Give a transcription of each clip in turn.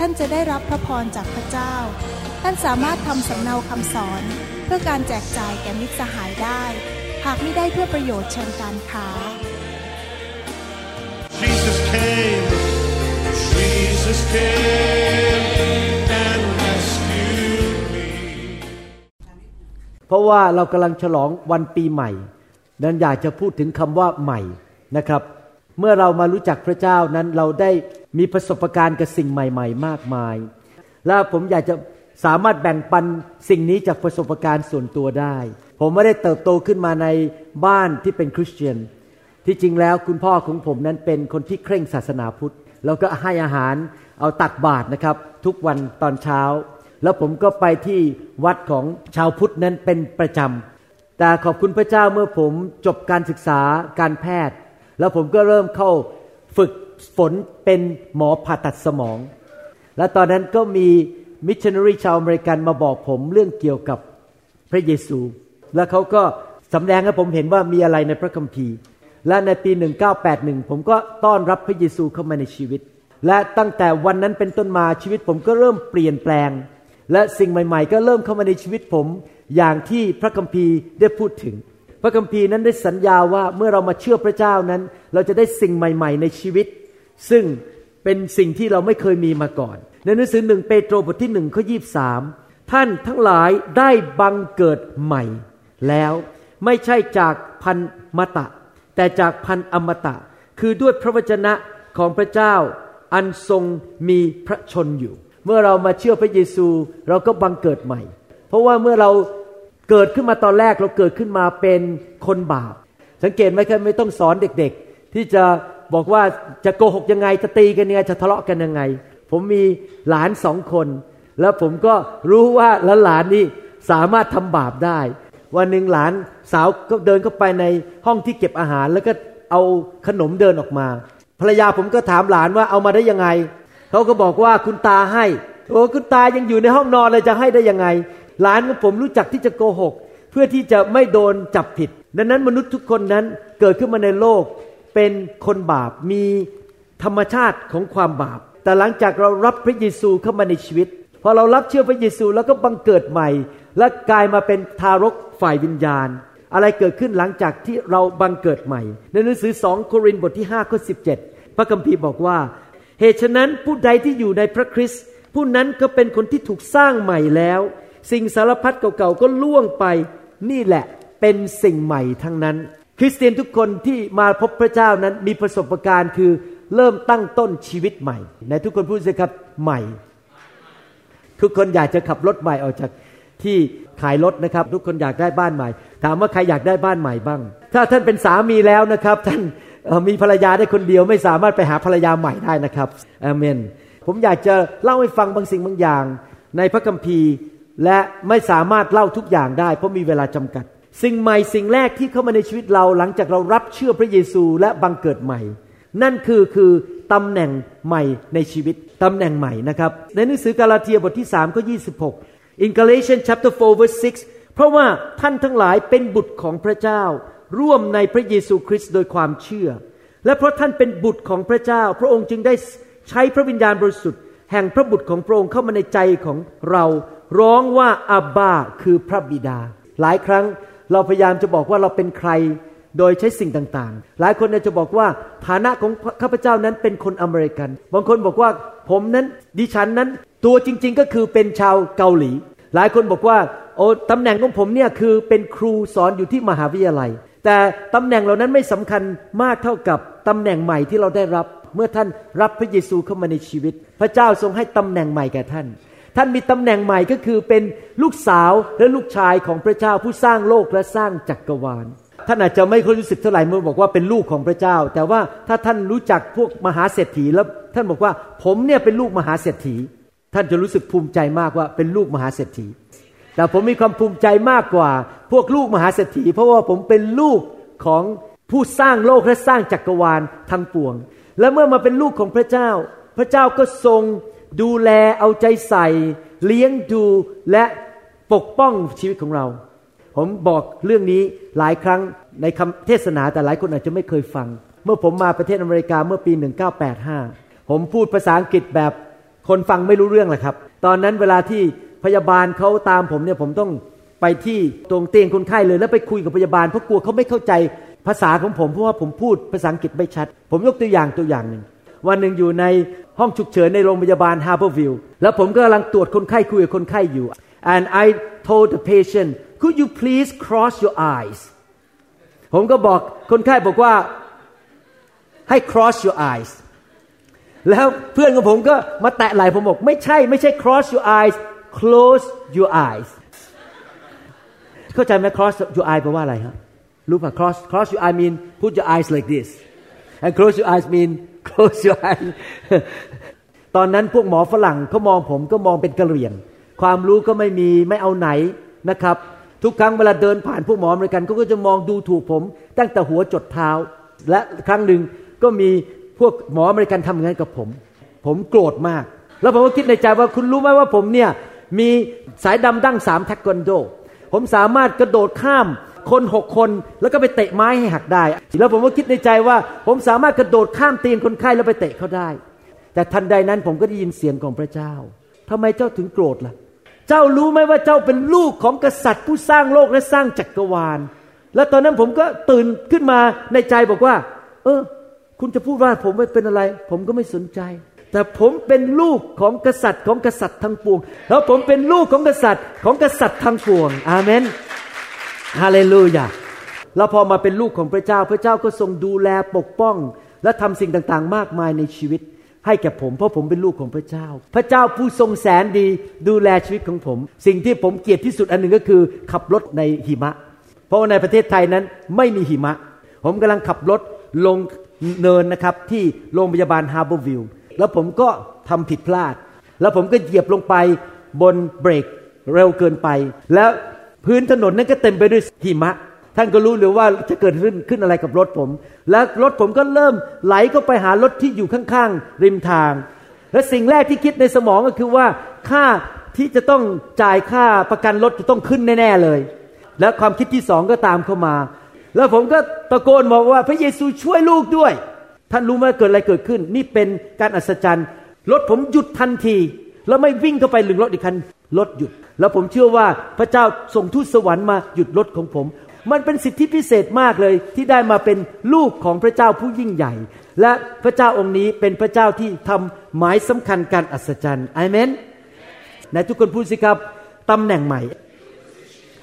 ท่านจะได้รับพระพรจากพระเจ้า ท่านสามารถทำสำเนาคำสอน เพื่อการแจกจ่ายแก่มิตรสหายได้ หากไม่ได้เพื่อประโยชน์เชิงการค้า Jesus came, Jesus came and rescued me. เพราะว่าเรากำลังฉลองวันปีใหม่ นั้นอยากจะพูดถึงคำว่าใหม่นะครับ เมื่อเรามารู้จักพระเจ้านั้นเราได้ มีประสบการณ์กับสิ่งใหม่ ๆ มากมาย และผมอยากจะสามารถแบ่งปันสิ่งนี้จากประสบการณ์ส่วนตัวได้ ผมไม่ได้เติบโตขึ้นมาในบ้านที่เป็นคริสเตียน ที่จริงแล้วคุณพ่อของผมนั้นเป็นคนที่เคร่งศาสนาพุทธ แล้วก็ให้อาหารเอาตักบาตรนะครับ ทุกวันตอนเช้า แล้วผมก็ไปที่วัดของชาวพุทธนั้นเป็นประจำ แต่ขอบคุณพระเจ้าเมื่อผมจบการศึกษาการแพทย์ แล้วผมก็เริ่มเข้าฝึก ฝนเป็นหมอผ่าตัดสมอง และตอนนั้นก็มีมิชชันนารีชาวอเมริกันมาบอกผมเรื่องเกี่ยวกับพระเยซู แล้วเขาก็สำแดงให้ผมเห็นว่ามีอะไรในพระคัมภีร์ และในปี 1981 ผมก็ต้อนรับพระเยซูเข้ามาในชีวิต และตั้งแต่วันนั้นเป็นต้นมาชีวิตผมก็เริ่มเปลี่ยนแปลง และสิ่งใหม่ ๆ ก็เริ่มเข้ามาในชีวิตผมอย่างที่พระคัมภีร์ได้พูดถึง พระคัมภีร์นั้นได้สัญญาว่าเมื่อเรามาเชื่อพระเจ้านั้น เราจะได้สิ่งใหม่ ๆ ในชีวิต ซึ่งเป็นสิ่งที่เราไม่เคยมีมาก่อน ในหนังสือหนึ่งเปโตรบทที่หนึ่งข้อยีสามท่านทั้งหลายได้บังเกิดใหม่ แล้วไม่ใช่จากพันมตะ แต่จากพันอมตะ คือด้วยพระวจนะของพระเจ้าอันทรงมีพระชนอยู่ เมื่อเรามาเชื่อพระเยซูเราก็บังเกิดใหม่ เพราะว่าเมื่อเราเกิดขึ้นมาตอนแรกเราเกิดขึ้นมาเป็นคนบาป สังเกตไหมครับไม่ต้องสอนเด็กๆ ที่จะ บอกว่าจะโกหกยังไงจะตีกันยังไงจะทะเลาะกันยังไง ผมมีหลานสองคน แล้วผมก็รู้ว่าหลานนี่สามารถทำบาปได้ วันหนึ่งหลานสาวก็เดินเข้าไปในห้องที่เก็บอาหาร แล้วก็เอาขนมเดินออกมา ภรรยาผมก็ถามหลานว่าเอามาได้ยังไงเขาก็บอกว่าคุณตาให้โอ้คุณตายังอยู่ในห้องนอนเลยจะให้ได้ยังไง หลานของผมรู้จักที่จะโกหก เพื่อที่จะไม่โดนจับผิด ดังนั้นมนุษย์ทุกคนนั้นเกิดขึ้นมาในโลก เป็นคนบาปมีธรรมชาติของความบาป แต่หลังจากเรารับพระเยซูเข้ามาในชีวิตพอเรารับเชื่อพระเยซูแล้วก็บังเกิดใหม่ และกลายมาเป็นทารกฝ่ายวิญญาณ อะไรเกิดขึ้นหลังจากที่เราบังเกิดใหม่ ในหนังสือสองโครินธ์บทที่5ข้อ17 พระคัมภีร์บอกว่า เหตุฉะนั้นผู้ใดที่อยู่ในพระคริสต์ผู้นั้นก็เป็นคนที่ถูกสร้างใหม่แล้ว สิ่งสารพัดเก่าๆก็ล่วงไปนี่แหละเป็นสิ่งใหม่ทั้งนั้น คริสเตียนทุกคนที่มาพบพระเจ้านั้นมีประสบการณ์คือเริ่มตั้งต้นชีวิตใหม่ในทุกคนพูดสิครับใหม่ ทุกคนอยากจะขับรถใหม่ออกจากที่ขายรถนะครับ ทุกคนอยากได้บ้านใหม่ ถามว่าใครอยากได้บ้านใหม่บ้าง ถ้าท่านเป็นสามีแล้วนะครับ ท่านมีภรรยาได้คนเดียวไม่สามารถไปหาภรรยาใหม่ได้นะครับอเมน ผมอยากจะเล่าให้ฟังบางสิ่งบางอย่าง ในพระคัมภีร์และไม่สามารถเล่าทุกอย่างได้ เพราะมีเวลาจำกัด สิ่งใหม่สิ่งแรกที่เข้ามาในชีวิตเราหลังจากเรารับเชื่อพระเยซูและบังเกิดใหม่ นั่นคือคือตำแหน่งใหม่ในชีวิตตำแหน่งใหม่นะครับ ในหนังสือกาลาเทียบทที่3ก็26 in Galatians chapter 4 verse 6 เพราะว่าท่านทั้งหลายเป็นบุตรของพระเจ้า ร่วมในพระเยซูคริสต์โดยความเชื่อ และเพราะท่านเป็นบุตรของพระเจ้า พระองค์จึงได้ใช้พระวิญญาณบริสุทธิ์แห่งพระบุตรของพระองค์เข้ามาในใจของเรา ร้องว่าอับบาคือพระบิดา หลายครั้ง เราพยายามจะบอกว่าเราเป็นใครโดยใช้สิ่งต่างๆ หลายคนจะบอกว่าฐานะของข้าพเจ้านั้นเป็นคนอเมริกัน บางคนบอกว่าผมนั้นดิฉันนั้นตัวจริง ๆ ก็คือเป็นชาวเกาหลี หลายคนบอกว่าโอ้ตำแหน่งของผมเนี่ยคือเป็นครูสอนอยู่ที่มหาวิทยาลัย แต่ตำแหน่งเหล่านั้นไม่สำคัญมากเท่ากับตำแหน่งใหม่ที่เราได้รับ เมื่อท่านรับพระเยซูเข้ามาในชีวิต พระเจ้าทรงให้ตำแหน่งใหม่แก่ท่าน ท่านมีตำแหน่งใหม่ก็คือเป็นลูกสาวและลูกชายของพระเจ้าผู้สร้างโลกและสร้างจักกรวาล ท่านอาจจะไม่ค่อยรู้สึกเท่าไหร่เมื่อบอกว่าเป็นลูกของพระเจ้า แต่ว่าถ้าท่านรู้จักพวกมหาเศรษฐีแล้วท่านบอกว่าผมเนี่ยเป็นลูกมหาเศรษฐี ท่านจะรู้สึกภูมิใจมากว่าเป็นลูกมหาเศรษฐี แต่ผมมีความภูมิใจมากกว่า พวกลูกมหาเศรษฐี เพราะว่าผมเป็นลูกของผู้สร้างโลกและสร้างจักรวาลทั้งปวง และเมื่อมาเป็นลูกของพระเจ้า พระเจ้าก็ทรง ดูแลเอาใจใส่ เลี้ยงดูและปกป้องชีวิตของเรา ผมบอกเรื่องนี้หลายครั้งในคำเทศนาแต่หลายคนอาจจะไม่เคยฟัง เมื่อผมมาประเทศอเมริกาเมื่อปี 1985 ผมพูดภาษาอังกฤษแบบคนฟังไม่รู้เรื่องแหละครับ ตอนนั้นเวลาที่พยาบาลเขาตามผมเนี่ยผมต้องไปที่ตรงเตียงคนไข้เลยแล้วไปคุยกับพยาบาลเพราะกลัวเขาไม่เข้าใจภาษาของผมเพราะว่าผมพูดภาษาอังกฤษไม่ชัด ผมยกตัวอย่างตัวอย่างหนึ่ง วันหนึ่งอยู่ในห้องฉุกเฉินในโรงพยาบาลฮาร์เบอร์วิลล์แล้วผมก็กำลังตรวจคนไข้คุยกับคนไข้อยู่ and I told the patient could you please cross your eyes ผมก็บอกคนไข้บอกว่าให้ cross your eyes แล้วเพื่อนของผมก็มาแตะไหล่ผมบอก ไม่ใช่ไม่ใช่ cross your eyes close your eyes เข้าใจไหม cross your eyes แปลว่าอะไรฮะรู้ป่ะ cross cross your eyes mean put your eyes like this and close your eyes mean close your eyes ตอนนั้นพวกหมอฝรั่งเขามองผมก็มองเป็นกระเหรี่ยง ความรู้ก็ไม่มีไม่เอาไหนนะครับ ทุกครั้งเวลาเดินผ่านพวกหมออเมริกันเขาก็จะมองดูถูกผม ตั้งแต่หัวจดเท้า และครั้งหนึ่งก็มีพวกหมออเมริกันทำอย่างนั้นกับผม ผมโกรธมาก แล้วผมก็คิดในใจว่าคุณรู้ไหมว่าผมเนี่ยมีสายดำดั้งสามแทควันโด ผมสามารถกระโดดข้าม คนหกคนแล้วก็ไปเตะไม้ให้หักได้ แล้วผมก็คิดในใจว่า ผมสามารถกระโดดข้ามเตียงคนไข้แล้วไปเตะเขาได้ แต่ทันใดนั้นผมก็ได้ยินเสียงของพระเจ้าทำไมเจ้าถึงโกรธล่ะ เจ้ารู้ไหมว่าเจ้าเป็นลูกของกษัตริย์ผู้สร้างโลกและสร้างจักรวาล และตอนนั้นผมก็ตื่นขึ้นมาในใจบอกว่า เออ คุณจะพูดว่าผมไม่เป็นอะไร ผมก็ไม่สนใจแต่ผมเป็นลูกของกษัตริย์ของกษัตริย์ทั้งปวง แล้วผมเป็นลูกของกษัตริย์ของกษัตริย์ทั้งปวง อาเมน ฮาเลลูยาแล้วพอมาเป็นลูกของพระเจ้า พระเจ้าก็ทรงดูแลปกป้อง และทำสิ่งต่างๆ มากมายในชีวิต ให้แก่ผม เพราะผมเป็นลูกของพระเจ้า พระเจ้าผู้ทรงแสนดีดูแลชีวิตของผม สิ่งที่ผมเกลียดที่สุดอันหนึ่งก็คือ ขับรถในหิมะ เพราะว่าในประเทศไทยนั้นไม่มีหิมะ ผมกำลังขับรถลงเนินนะครับที่โรงพยาบาลฮาร์เบอร์วิลล์แล้วผมก็ทำผิดพลาด แล้วผมก็เหยียบลงไปบนเบรกเร็วเกินไป แล้ว พื้นถนนนั้นก็เต็มไปด้วยหิมะ ท่านก็รู้หรือว่าจะเกิดขึ้นขึ้นอะไรกับรถผม แล้วรถผมก็เริ่มไหลเข้าไปหารถที่อยู่ข้างๆริมทาง และสิ่งแรกที่คิดในสมองก็คือว่าค่าที่จะต้องจ่ายค่าประกันรถจะต้องขึ้นแน่ๆเลย แล้วความคิดที่สองก็ตามเข้ามา แล้วผมก็ตะโกนบอกว่าพระเยซูช่วยลูกด้วย ท่านรู้ไหมเกิดอะไรเกิดขึ้น นี่เป็นการอัศจรรย์ รถผมหยุดทันที แล้วไม่วิ่งเข้าไปหลึงรถอีกคัน รถหยุด แล้วผมเชื่อว่าพระเจ้าส่งทูตสวรรค์มาหยุดรถของผม มันเป็นสิทธิพิเศษมากเลยที่ได้มาเป็นลูกของพระเจ้าผู้ยิ่งใหญ่ และพระเจ้าองค์นี้เป็นพระเจ้าที่ทำหมายสำคัญการอัศจรรย์อเมนในทุกคนพูดสิครับตำแหน่งใหม่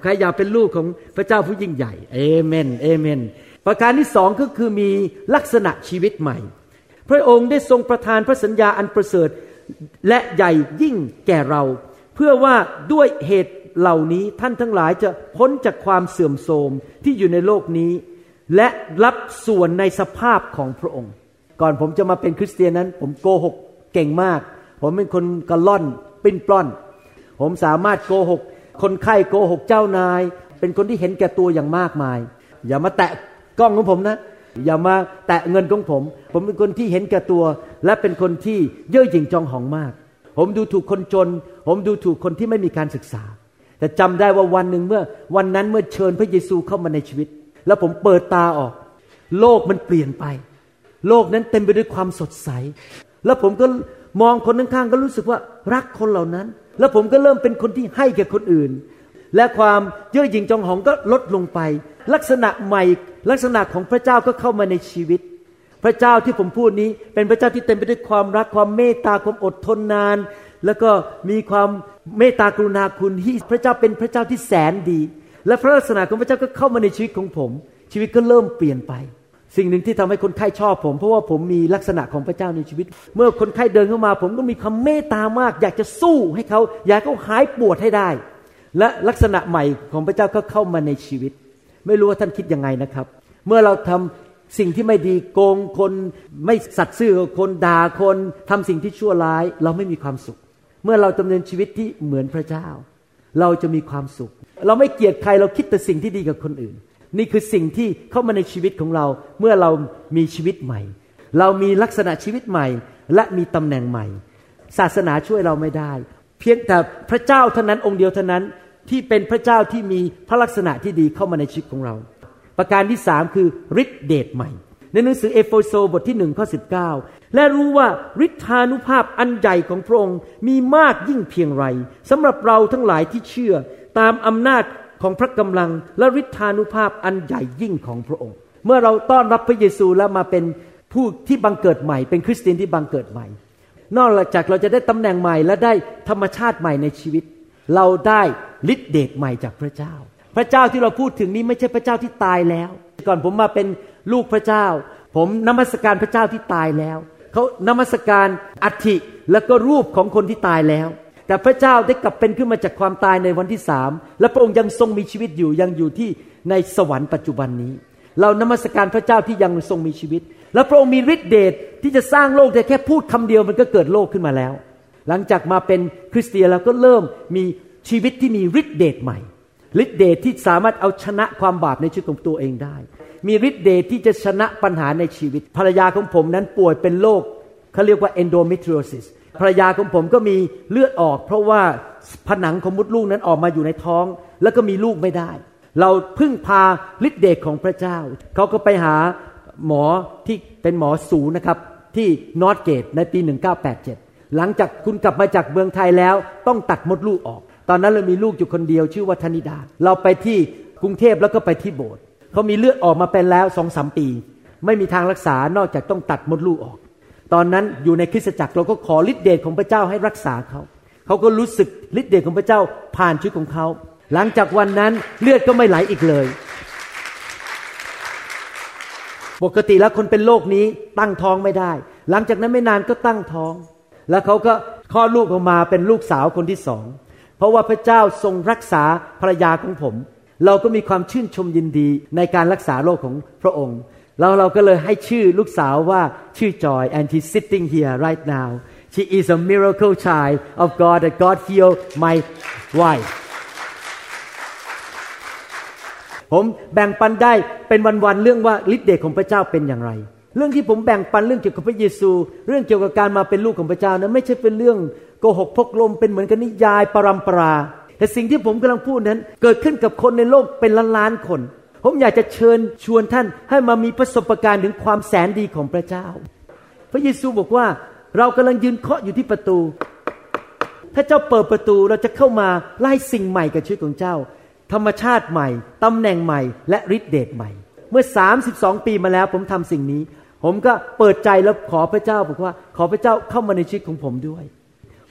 ใครอยากเป็นลูกของพระเจ้าผู้ยิ่งใหญ่เอเมนเอเมน ประการที่สองก็คือมีลักษณะชีวิตใหม่ พระองค์ได้ทรงประทานพระสัญญาอันประเสริฐและใหญ่ยิ่งแก่เรา พื่อว่าด้วยเหตุเหล่านี้ท่านทั้งหลายจะพ้นจากความเสื่อมโทรมที่อยู่ในโลกนี้ และรับส่วนในสภาพของพระองค์ ก่อนผมจะมาเป็นคริสเตียนนั้น ผมโกหกเก่งมาก ผมเป็นคนกระล่อนปิ้นปล้อน ผมสามารถโกหก คนไข้โกหกเจ้านาย เป็นคนที่เห็นแก่ตัวอย่างมากมาย อย่ามาแตะกล้องของผมนะ อย่ามาแตะเงินของผม ผมเป็นคนที่เห็นแก่ตัว และเป็นคนที่เย่อหยิ่งจองหองมาก ผมดูถูกคนจน ผมดูถูกคนที่ไม่มีการศึกษา แต่จำได้ว่าวันหนึ่งเมื่อ วันนั้นเมื่อเชิญพระเยซูเข้ามาในชีวิต แล้วผมเปิดตาออก โลกมันเปลี่ยนไป โลกนั้นเต็มไปด้วยความสดใส แล้วผมก็มองคนข้างๆก็รู้สึกว่ารักคนเหล่านั้น แล้วผมก็เริ่มเป็นคนที่ให้แก่คนอื่น และความเย่อหยิ่งจองหองก็ลดลงไป ลักษณะใหม่ ลักษณะของพระเจ้าก็เข้ามาในชีวิต พระเจ้าที่ผมพูดนี้ เป็นพระเจ้าที่เต็มไปด้วยความรักความเมตตาความอดทนนาน แล้วก็มีความเมตตากรุณาคุณที่พระเจ้าเป็นพระเจ้าที่แสนดี และพระลักษณะของพระเจ้าก็เข้ามาในชีวิตของผม ชีวิตก็เริ่มเปลี่ยนไป สิ่งหนึ่งที่ทำให้คนไข้ชอบผม เพราะว่าผมมีลักษณะของพระเจ้าในชีวิต เมื่อคนไข้เดินเข้ามา ผมก็มีความเมตตามาก อยากจะสู้ให้เขาอยากให้เขาหายปวดให้ได้ และลักษณะใหม่ของพระเจ้าก็เข้ามาในชีวิต ไม่รู้ว่าท่านคิดยังไงนะครับ เมื่อเราทำ สิ่งที่ไม่ดีโกงคนไม่สัตย์ซื่อกับคนด่าคนทำสิ่งที่ชั่วร้าย เราไม่มีความสุข เมื่อเราดำเนินชีวิตที่เหมือนพระเจ้า เราจะมีความสุข เราไม่เกลียดใครเราคิดแต่สิ่งที่ดีกับคนอื่น นี่คือสิ่งที่เข้ามาในชีวิตของเรา เมื่อเรามีชีวิตใหม่ เรามีลักษณะชีวิตใหม่ และมีตำแหน่งใหม่ ศาสนาช่วยเราไม่ได้ เพียงแต่พระเจ้าเท่านั้นองค์เดียวเท่านั้นที่เป็นพระเจ้าที่มีพระลักษณะที่ดีเข้ามาในชีวิตของเรา ประการที่สามคือฤทธิเดชใหม่ ในหนังสือเอโฟโซบทที่หนึ่งข้อสิบเก้าและรู้ว่าฤทธานุภาพอันใหญ่ของพระองค์มีมากยิ่งเพียงไรสำหรับเราทั้งหลายที่เชื่อตามอำนาจของพระกำลังและฤทธานุภาพอันใหญ่ยิ่งของพระองค์ เมื่อเราต้อนรับพระเยซูแล้วมาเป็นผู้ที่บังเกิดใหม่ เป็นคริสเตียนที่บังเกิดใหม่ นอกจากเราจะได้ตำแหน่งใหม่และได้ธรรมชาติใหม่ในชีวิต เราได้ฤทธิเดชใหม่จากพระเจ้า พระเจ้าที่เราพูดถึงนี้ไม่ใช่พระเจ้าที่ตายแล้ว ก่อนผมมาเป็นลูกพระเจ้า ผมนมัสการพระเจ้าที่ตายแล้วเขานมัสการอัฐิแล้วก็รูปของคนที่ตายแล้ว แต่พระเจ้าได้กลับเป็นขึ้นมาจากความตายในวันที่สามและพระองค์ยังทรงมีชีวิตอยู่ยังอยู่ที่ในสวรรค์ปัจจุบันนี้ เรานมัสการพระเจ้าที่ยังทรงมีชีวิต และพระองค์มีฤทธิเดชที่จะสร้างโลกแต่แค่พูดคำเดียวมันก็เกิดโลกขึ้นมาแล้ว หลังจากมาเป็นคริสเตียนเราก็เริ่มมีชีวิตที่มีฤทธิเดชใหม่ ฤทธิเดชที่สามารถเอาชนะความบาปในชีวิตของตัวเองได้ มีฤทธิเดชที่จะชนะปัญหาในชีวิต ภรรยาของผมนั้นป่วยเป็นโรคเขาเรียกว่า endometriosis ภรรยาของผมก็มีเลือดออก เพราะว่าผนังของมดลูกนั้นออกมาอยู่ในท้อง แล้วก็มีลูกไม่ได้ เราพึ่งพาฤทธิเดชของพระเจ้า เขาก็ไปหาหมอที่เป็นหมอสูนะครับที่นอตเกตในปี 1987 หลังจากคุณกลับมาจากเมืองไทยแล้วต้องตัดมดลูกออก ตอนนั้นเรามีลูกอยู่คนเดียวชื่อว่าธนิดา เราไปที่กรุงเทพแล้วก็ไปที่โบสถ์เขามีเลือดออกมาเป็นแล้วสองสามปี ไม่มีทางรักษานอกจากต้องตัดมดลูกออก ตอนนั้นอยู่ในคริสตจักรเราก็ขอฤทธิเดชของพระเจ้าให้รักษาเขาเขาก็รู้สึกฤทธิเดชของพระเจ้าผ่านชีวิตของเขา หลังจากวันนั้นเลือดก็ไม่ไหลอีกเลย ปกติแล้วคนเป็นโรคนี้ตั้งท้องไม่ได้ หลังจากนั้นไม่นานก็ตั้งท้อง แล้วเขาก็คลอดลูกออกมาเป็นลูกสาวคนที่สอง เพราะว่าพระเจ้าทรงรักษาภรรยาของผม เราก็มีความชื่นชมยินดีในการรักษาโรคของพระองค์ แล้วเราก็เลยให้ชื่อลูกสาวว่าชื่อจอย and she's sitting here right now she is a miracle child of God that God healed my wife ผมแบ่งปันได้เป็นวันๆเรื่องว่าฤทธิ์เดชของพระเจ้าเป็นอย่างไร เรื่องที่ผมแบ่งปันเรื่องเกี่ยวกับพระเยซู เรื่องเกี่ยวกับการมาเป็นลูกของพระเจ้านั้นไม่ใช่เป็นเรื่อง โกหกพกลมเป็นเหมือนกับนิยายปรำปรา แต่สิ่งที่ผมกำลังพูดนั้น เกิดขึ้นกับคนในโลกเป็นล้านล้านๆคน ผมอยากจะเชิญชวนท่านให้มามีประสบการณ์ถึงความแสนดีของพระเจ้า พระเยซูบอกว่าเรากำลังยืนเคาะอยู่ที่ประตู ถ้าเจ้าเปิดประตูเราจะเข้ามาไล่สิ่งใหม่กับชีวิตของเจ้า ธรรมชาติใหม่ตำแหน่งใหม่ และฤทธิเดชใหม่ เมื่อ 32 ปีมาแล้วผมทำสิ่งนี้ ผมก็เปิดใจแล้วขอพระเจ้าบอกว่า ขอพระเจ้าเข้ามาในชีวิตของผมด้วย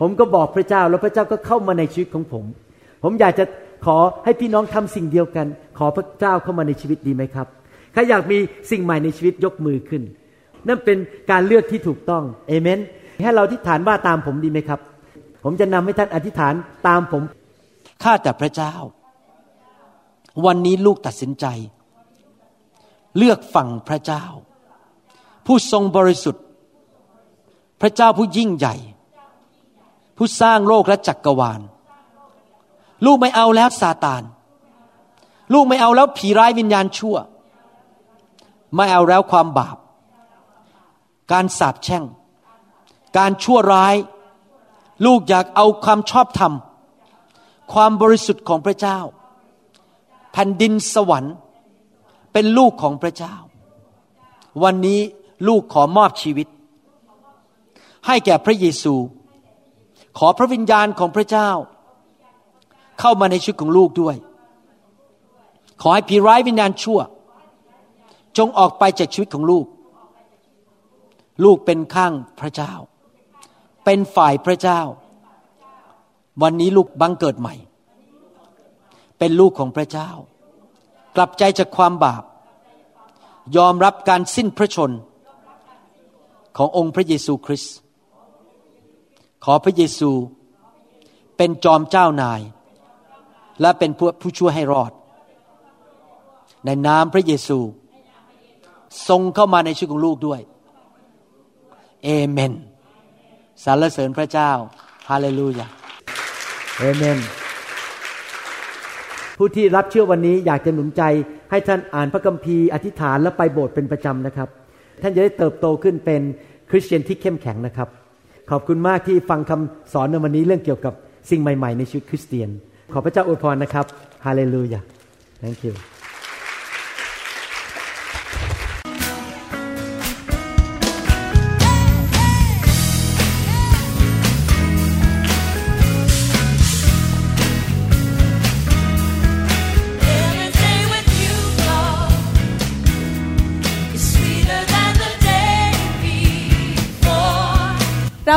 ผมก็บอกพระเจ้าแล้วพระเจ้าก็เข้ามาในชีวิตของผม ผมอยากจะขอให้พี่น้องทำสิ่งเดียวกัน ขอพระเจ้าเข้ามาในชีวิตดีไหมครับใครอยากมีสิ่งใหม่ในชีวิตยกมือขึ้น นั่นเป็นการเลือกที่ถูกต้องเอเมนให้เราอธิษฐานว่าตามผมดีไหมครับ ผมจะนำให้ท่านอธิษฐานตามผมข้าแต่พระเจ้า วันนี้ลูกตัดสินใจ เลือกฝั่งพระเจ้า ผู้ทรงบริสุทธิ์ พระเจ้าผู้ยิ่งใหญ่ ผู้สร้างโลกและจักกรวาล ลูกไม่เอาแล้วซาตาน ลูกไม่เอาแล้วผีร้ายวิญญาณชั่ว ไม่เอาแล้วความบาป การสาปแช่ง การชั่วร้าย ลูกอยากเอาความชอบธรรม ความบริสุทธิ์ของพระเจ้า แผ่นดินสวรรค์ เป็นลูกของพระเจ้า วันนี้ลูกขอมอบชีวิต ให้แก่พระเยซู ขอพระวิญญาณของพระเจ้า เข้ามาในชีวิตของลูกด้วย ขอให้ผีร้ายวิญญาณชั่ว จงออกไปจากชีวิตของลูก ลูกเป็นข้างพระเจ้า เป็นฝ่ายพระเจ้า วันนี้ลูกบังเกิดใหม่ เป็นลูกของพระเจ้า กลับใจจากความบาป ยอมรับการสิ้นพระชนขององค์พระเยซูคริสต์ ขอพระเยซูเป็นจอมเจ้านาย และเป็นผู้ช่วยให้รอด ในนามพระเยซู ทรงเข้ามาในชีวิตของลูกด้วยเอเมนสรรเสริญพระเจ้าฮาเลลูยาเอเมนผู้ที่รับเชื่อวันนี้อยากจะหนุนใจให้ท่านอ่านพระคัมภีร์อธิษฐานและไปโบสถ์เป็นประจำนะครับ ท่านจะได้เติบโตขึ้นเป็นคริสเตียนที่เข้มแข็งนะครับ ขอบคุณมากที่ฟังคำสอนในวันนี้เรื่องเกี่ยวกับสิ่งใหม่ ๆ ในชีวิตคริสเตียน ขอพระเจ้าอวยพรนะครับ ฮาเลลูยา thank you